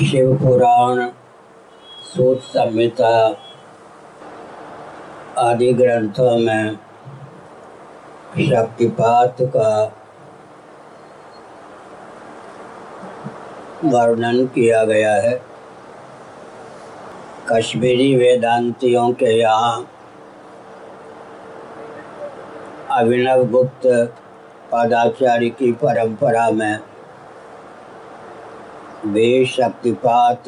शिव पुराण सूत संहिता आदि ग्रंथों में शक्तिपात का वर्णन किया गया है। कश्मीरी वेदांतियों के यहाँ अभिनव गुप्त पदाचार्य की परंपरा में वे शक्तिपात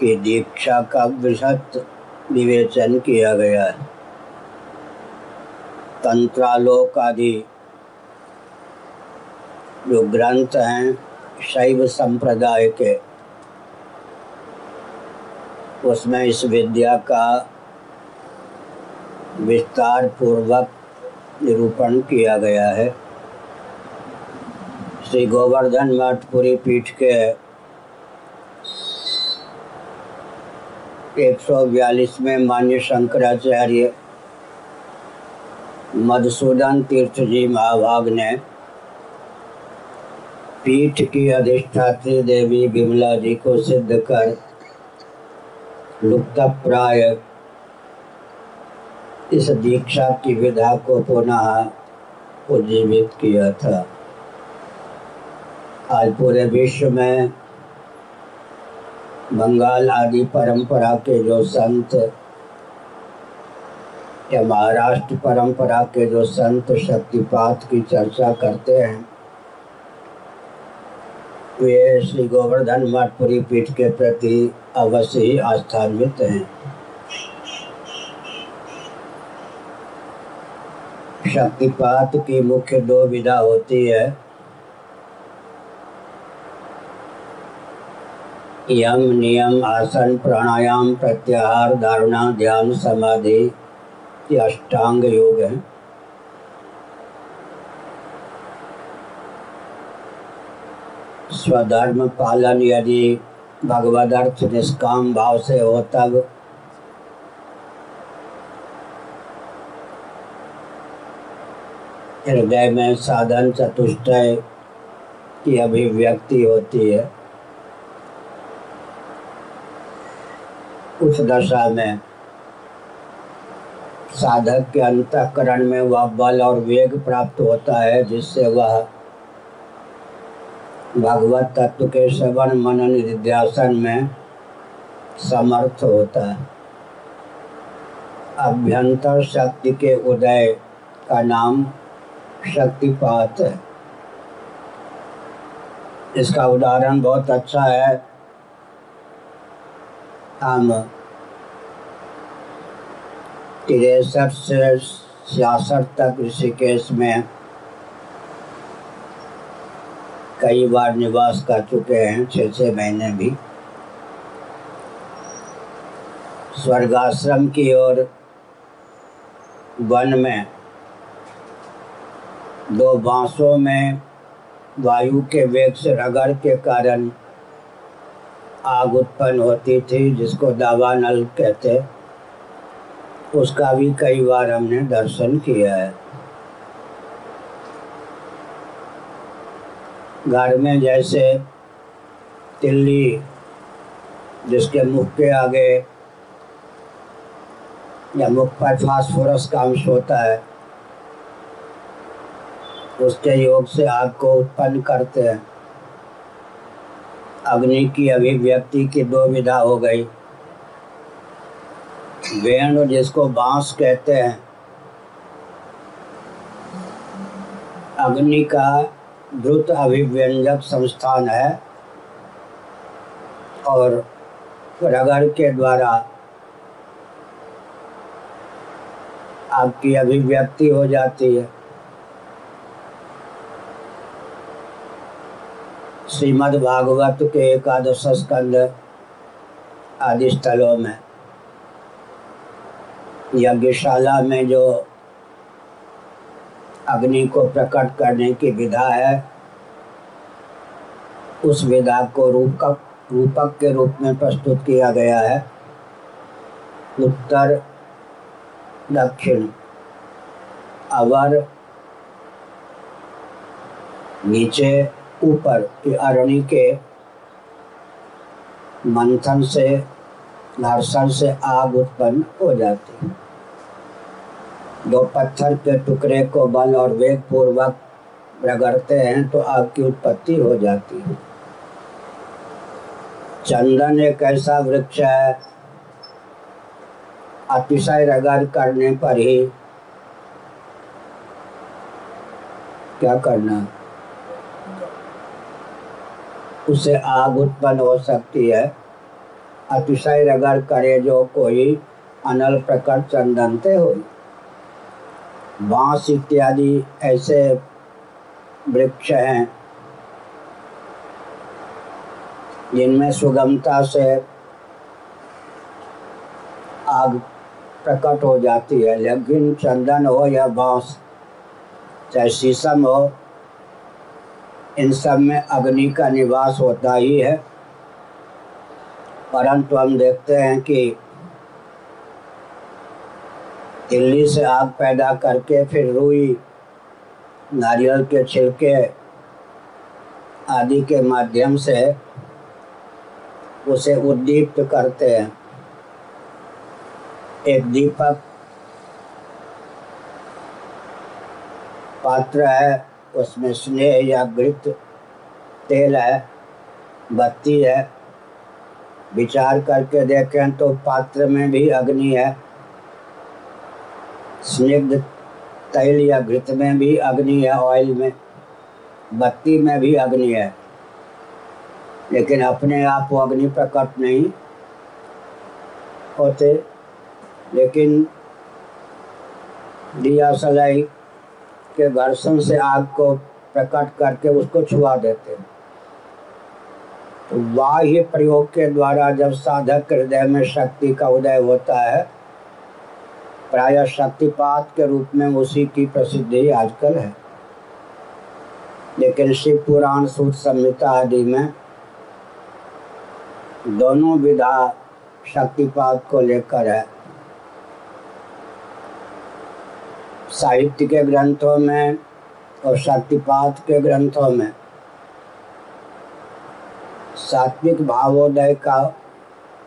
की दीक्षा का विशद विवेचन किया गया है। तंत्रालोक आदि जो ग्रंथ हैं, शैव संप्रदाय के, उसमें इस विद्या का विस्तार पूर्वक निरूपण किया गया है। श्री गोवर्धन मठपुरी पीठ के एक सौ बयालीस में मान्य शंकराचार्य मधुसूदन तीर्थ जी महाभाग ने पीठ की अधिष्ठात्री देवी विमला जी को सिद्ध कर लुप्त प्राय इस दीक्षा की विधा को पुनः उज्जीवित किया था। आज पूरे विश्व में बंगाल आदि परंपरा के जो संत या महाराष्ट्र परंपरा के जो संत शक्तिपात की चर्चा करते हैं, वे श्री गोवर्धन मठपुरी पीठ के प्रति अवश्य ही आस्थान्वित हैं। शक्तिपात की मुख्य दो विधा होती है यम नियम आसन प्राणायाम प्रत्याहार धारणा ध्यान समाधि ये अष्टांग योग है। स्वधर्म पालन यदि भगवद अर्थ निष्काम भाव से हो तब हृदय में साधन चतुष्टय की अभिव्यक्ति होती है। उस दशा में साधक के अंतकरण में वह बल और वेग प्राप्त होता है, जिससे वह भगवत तत्व के श्रवण, मनन, निध्यासन में समर्थ होता है। अभ्यंतर शक्ति के उदय का नाम शक्तिपात है। इसका उदाहरण बहुत अच्छा है। हम तिरसठ से छियासठ तक ऋषिकेश में कई बार निवास कर चुके हैं छः छः महीने भी। स्वर्गाश्रम की ओर वन में दो बांसों में वायु के वेग से रगड़ के कारण आग उत्पन्न होती थी, जिसको दावानल कहते। उसका भी कई बार हमने दर्शन किया है। घर में जैसे तिल्ली, जिसके मुख के आगे या मुख पर फास्फोरस का अंश होता है, उसके योग से आग को उत्पन्न करते हैं। अग्नि की अभिव्यक्ति की दो विधा हो गई। वेणु जिसको बाँस कहते हैं, अग्नि का द्रुत अभिव्यंजक संस्थान है और रगड़ के द्वारा आपकी अभिव्यक्ति हो जाती है। श्रीमद् भागवत के एकादश स्कंद आदि स्थलों में यज्ञशाला में जो अग्नि को प्रकट करने की विधा है, उस विधा को रूपक रूपक के रूप में प्रस्तुत किया गया है। उत्तर, दक्षिण, अवर, नीचे ऊपर की अरणी के मंथन से घर्षण से आग उत्पन्न हो जाती। है दो पत्थर के टुकड़े को बल और वेग पूर्वक रगड़ते हैं तो आग की उत्पत्ति हो जाती है। चंदन एक ऐसा वृक्ष है, अतिशय रगड़ करने पर ही। क्या करना? उसे आग उत्पन्न हो सकती है। अतिशय रगड़ करे जो कोई अनल प्रकट चंदनते हो बाँस इत्यादि ऐसे वृक्ष हैं, जिनमें सुगमता से आग प्रकट हो जाती है। लेकिन चंदन हो या बाँस, चाहे शीशम हो इन सब में अग्नि का निवास होता ही है। परंतु हम देखते हैं कि दिल्ली से आग पैदा करके फिर रुई, नारियल के छिलके आदि के माध्यम से उसे उद्दीप्त करते हैं। एक दीपक पात्र है उसमें स्नेह या घृत, तेल है, बत्ती है। विचार करके देखें तो पात्र में भी अग्नि है। स्निग्ध तेल या घृत में भी अग्नि है ऑयल में। बत्ती में भी अग्नि है। लेकिन अपने आप वो अग्नि प्रकट नहीं होते, लेकिन दिया सलाई के घर्षण से आग को प्रकट करके उसको छुआ देते हैं। तो बाह्य प्रयोग के द्वारा जब साधक हृदय में शक्ति का उदय होता है, प्राय शक्तिपात के रूप में उसी की प्रसिद्धि आजकल है। लेकिन शिव पुराण, सूत संहिता आदि में दोनों विधा शक्तिपात को लेकर है। साहित्य के ग्रंथों में और शक्तिपात के ग्रंथों में। सात्विक भावोदय का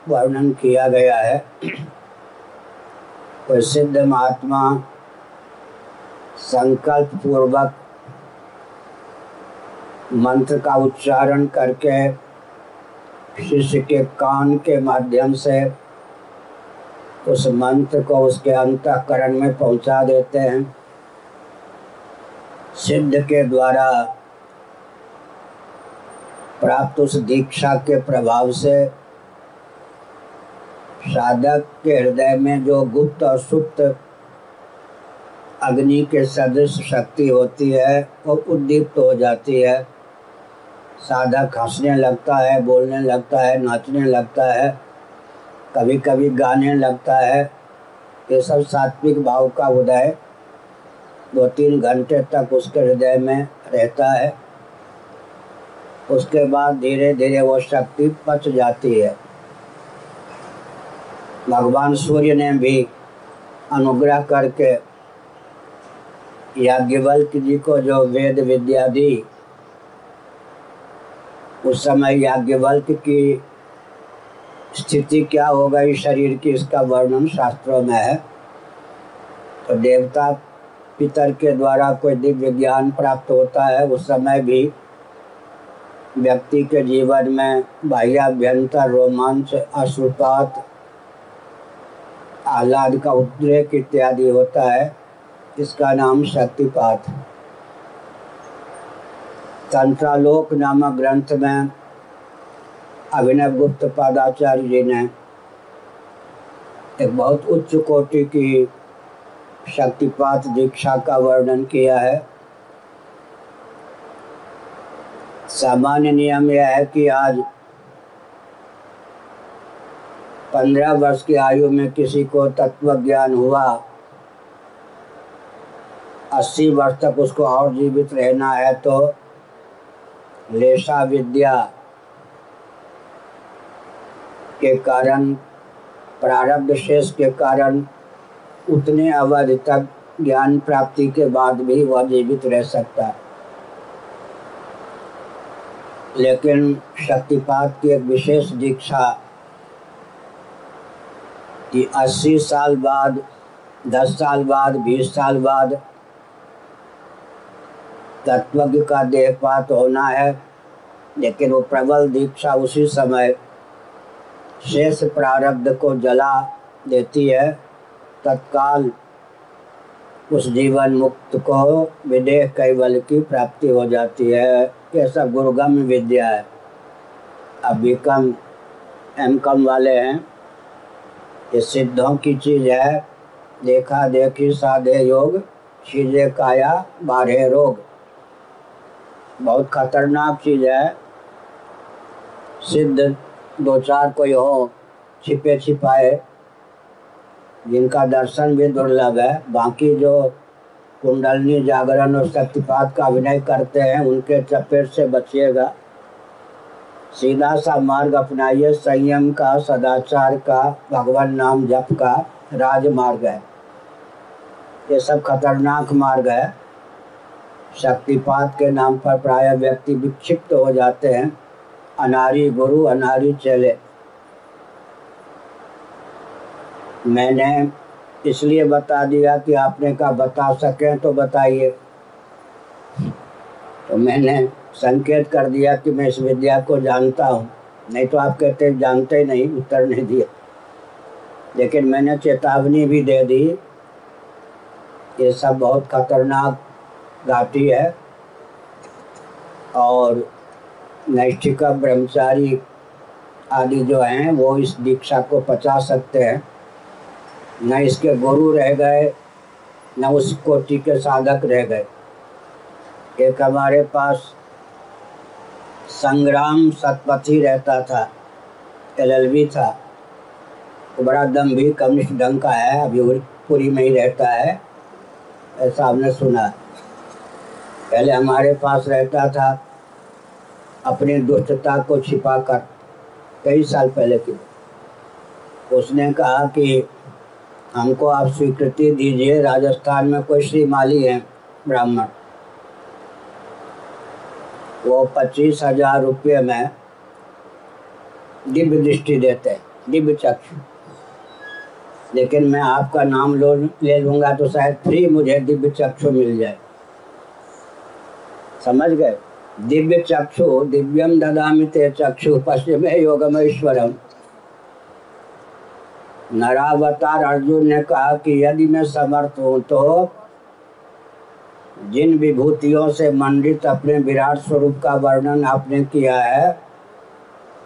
वर्णन किया गया है। कोई सिद्ध महात्मा संकल्प पूर्वक मंत्र का उच्चारण करके शिष्य के कान के माध्यम से उस मंत्र को उसके अंतकरण में पहुँचा देते हैं। सिद्ध के द्वारा प्राप्त उस दीक्षा के प्रभाव से साधक के हृदय में जो गुप्त और सुप्त अग्नि के सदृश शक्ति होती है, वो उद्दीप्त हो जाती है। साधक हंसने लगता है, बोलने लगता है, नाचने लगता है। कभी कभी गाने लगता है। ये सब सात्विक भाव का उदय दो तीन घंटे तक उसके हृदय में रहता है। उसके बाद धीरे धीरे वो शक्ति पच जाती है। भगवान सूर्य ने भी अनुग्रह करके याज्ञवल्क जी को जो वेद विद्या दी उस समय याज्ञवल्क की स्थिति क्या हो गई शरीर की, इसका वर्णन शास्त्रों में है। तो देवता पितर के द्वारा कोई दिव्य ज्ञान प्राप्त होता है, उस समय भी व्यक्ति के जीवन में बाह्याभ्यंतर रोमांच, अश्रुपात, आह्लाद का उद्रेक इत्यादि होता है। इसका नाम शक्तिपात। तंत्रालोक नामक ग्रंथ में अभिनव गुप्त पादाचार्य जी ने एक बहुत उच्च कोटि की शक्तिपात दीक्षा का वर्णन किया है। सामान्य नियम यह है कि आज पंद्रह वर्ष की आयु में किसी को तत्व ज्ञान हुआ, अस्सी वर्ष तक उसको और जीवित रहना है तो लेशा विद्या के कारण, प्रारब्ध शेष के कारण, उतने अवधि तक ज्ञान प्राप्ति के बाद भी वह जीवित रह सकता। है लेकिन शक्तिपात की एक विशेष दीक्षा कि 80 साल बाद 10 साल बाद 20 साल बाद तत्वज्ञ का देहपात होना है, लेकिन वो प्रबल दीक्षा उसी समय शेष प्रारब्ध को जला देती है। तत्काल उस जीवन मुक्त को विदेह कैवल की प्राप्ति हो जाती है। ये सब गुरुगम विद्या है। अब बी कम, एम कम वाले हैं। ये सिद्धों की चीज़ है। देखा देखी साधे योग, चीज़े काया बाढ़े रोग। बहुत खतरनाक चीज़ है। सिद्ध दो चार कोई हो, छिपे छिपाए, जिनका दर्शन भी दुर्लभ है। बाकी जो कुंडलनी जागरण और शक्तिपात का अभिनय करते हैं, उनके चपेट से बचिएगा। सीधा सा मार्ग अपनाइए, संयम का, सदाचार का, भगवान नाम जप का राजमार्ग है। ये सब खतरनाक मार्ग है। शक्तिपात के नाम पर प्राय व्यक्ति विक्षिप्त हो जाते हैं। अनारी गुरु, अनारी चले। मैंने इसलिए बता दिया कि आपने कहा बता सकें तो बताइए। तो मैंने संकेत कर दिया कि मैं इस विद्या को जानता हूँ। नहीं तो आप कहते जानते नहीं, उत्तर नहीं दिया। लेकिन मैंने चेतावनी भी दे दी। ये सब बहुत खतरनाक घाटी है। और नैष्ठिक ब्रह्मचारी आदि जो हैं, वो इस दीक्षा को पचा सकते हैं। न इसके गुरु रह गए, न उस कोटि के साधक रह गए। एक हमारे पास संग्राम सतपथी रहता था एलएलबी था। तो बड़ा दम भी कम्युनिस्ट ढंग का है, अभी पूरी में ही रहता है, ऐसा हमने सुना। पहले हमारे पास रहता था अपनी दुष्टता को छिपा कर कई साल पहले की उसने कहा कि हमको आप स्वीकृति दीजिए, राजस्थान में कोई श्री माली है, ब्राह्मण। वो पच्चीस हज़ार रुपये में दिव्य दृष्टि देते हैं दिव्य चक्षु। लेकिन मैं आपका नाम लो, ले लूँगा तो शायद फ्री मुझे दिव्य चक्षु मिल जाए। समझ गए? दिव्य चक्षु दिव्यम ददामि ते चक्षु, पश्चिम योगमेश्वरम। नरावतार अर्जुन ने कहा कि यदि मैं समर्थ हूँ तो जिन विभूतियों से मंडित अपने विराट स्वरूप का वर्णन आपने किया है,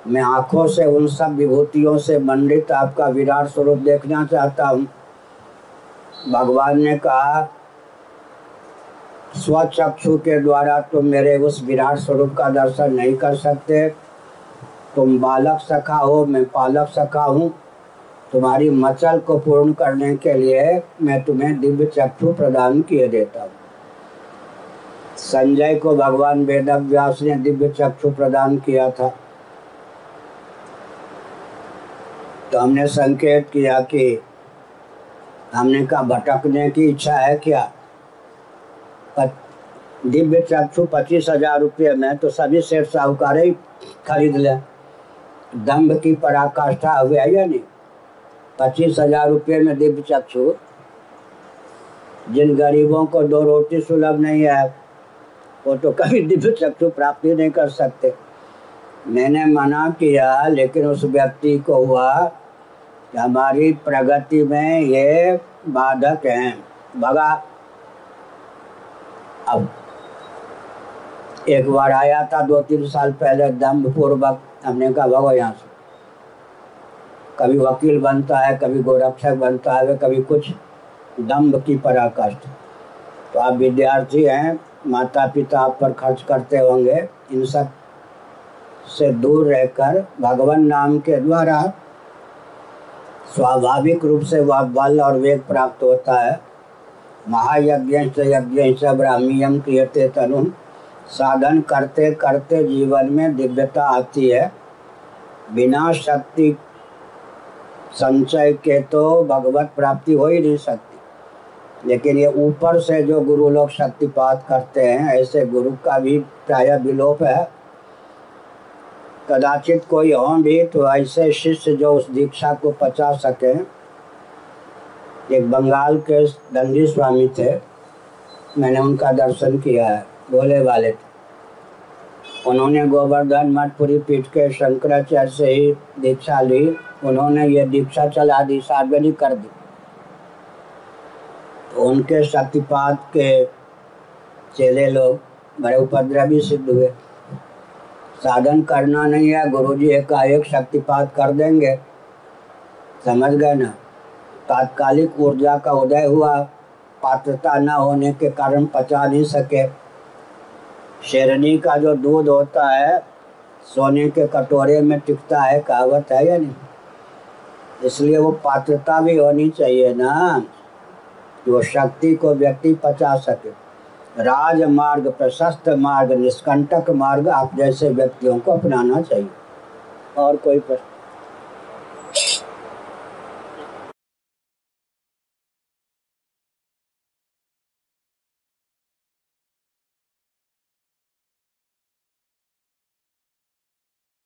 मैं आँखों से उन सब विभूतियों से मंडित आपका विराट स्वरूप देखना चाहता हूँ। भगवान ने कहा स्वचक्षु के द्वारा तुम मेरे उस विराट स्वरूप का दर्शन नहीं कर सकते। तुम बालक सखा हो, मैं पालक सखा हूँ। तुम्हारी मचल को पूर्ण करने के लिए मैं तुम्हें दिव्य चक्षु प्रदान किए देता हूँ। संजय को भगवान वेद व्यास ने दिव्य चक्षु प्रदान किया था। तो हमने संकेत किया कि हमने कहा, भटकने की इच्छा है क्या? दिव्य चक्षु पच्चीस हज़ार रुपये में तो सभी सेठ साहूकार ही खरीद लें। दम्भ की पराकाष्ठा हुआ या नहीं? पच्चीस हज़ार रुपये में दिव्य चक्षु। जिन गरीबों को दो रोटी सुलभ नहीं है, वो तो कभी दिव्य चक्षु प्राप्ति नहीं कर सकते। मैंने मना किया, लेकिन उस व्यक्ति को हुआ कि हमारी प्रगति में ये बाधक हैं। भगा अब एक बार आया था, दो तीन साल पहले दम्भ पूर्वक हमने कहा, भगो यहाँ से। कभी वकील बनता है, कभी गोरक्षक बनता है कभी कुछ। दम्भ की पराकाष्ठ। तो आप विद्यार्थी हैं माता पिता आप पर खर्च करते होंगे। इन सबसे दूर रहकर भगवान नाम के द्वारा स्वाभाविक रूप से वह बल और वेग प्राप्त होता है। महायज्ञ यज्ञ से ब्राह्मीयम क्रियते तनु। साधन करते करते जीवन में दिव्यता आती है। बिना शक्ति संचय के तो भगवत प्राप्ति हो ही नहीं सकती। लेकिन ये ऊपर से जो गुरु लोग शक्तिपात करते हैं, ऐसे गुरु का भी प्राय विलोप है। कदाचित कोई हों भी तो ऐसे शिष्य जो उस दीक्षा को पचा सके। एक बंगाल के दंडी स्वामी थे। मैंने उनका दर्शन किया है भोले वाले थे। उन्होंने गोवर्धन मठपुरी पीठ के शंकराचार्य से ही दीक्षा ली। उन्होंने ये दीक्षा चला दी, सार्वजनिक कर दी। तो उनके शक्तिपात के चेले लोग बड़े उपद्रवी सिद्ध हुए। साधन करना नहीं है गुरु जी एकाएक शक्तिपात कर देंगे। समझ गए ना? तात्कालिक ऊर्जा का उदय हुआ। पात्रता न होने के कारण पचा नहीं सके। शेरनी का जो दूध होता है, सोने के कटोरे में टिकता है, कहावत है या नहीं? इसलिए वो पात्रता भी होनी चाहिए ना, जो शक्ति को व्यक्ति पचा सके। राजमार्ग, प्रशस्त मार्ग, निष्कंटक मार्ग आप जैसे व्यक्तियों को अपनाना चाहिए। और कोई प्रश्न?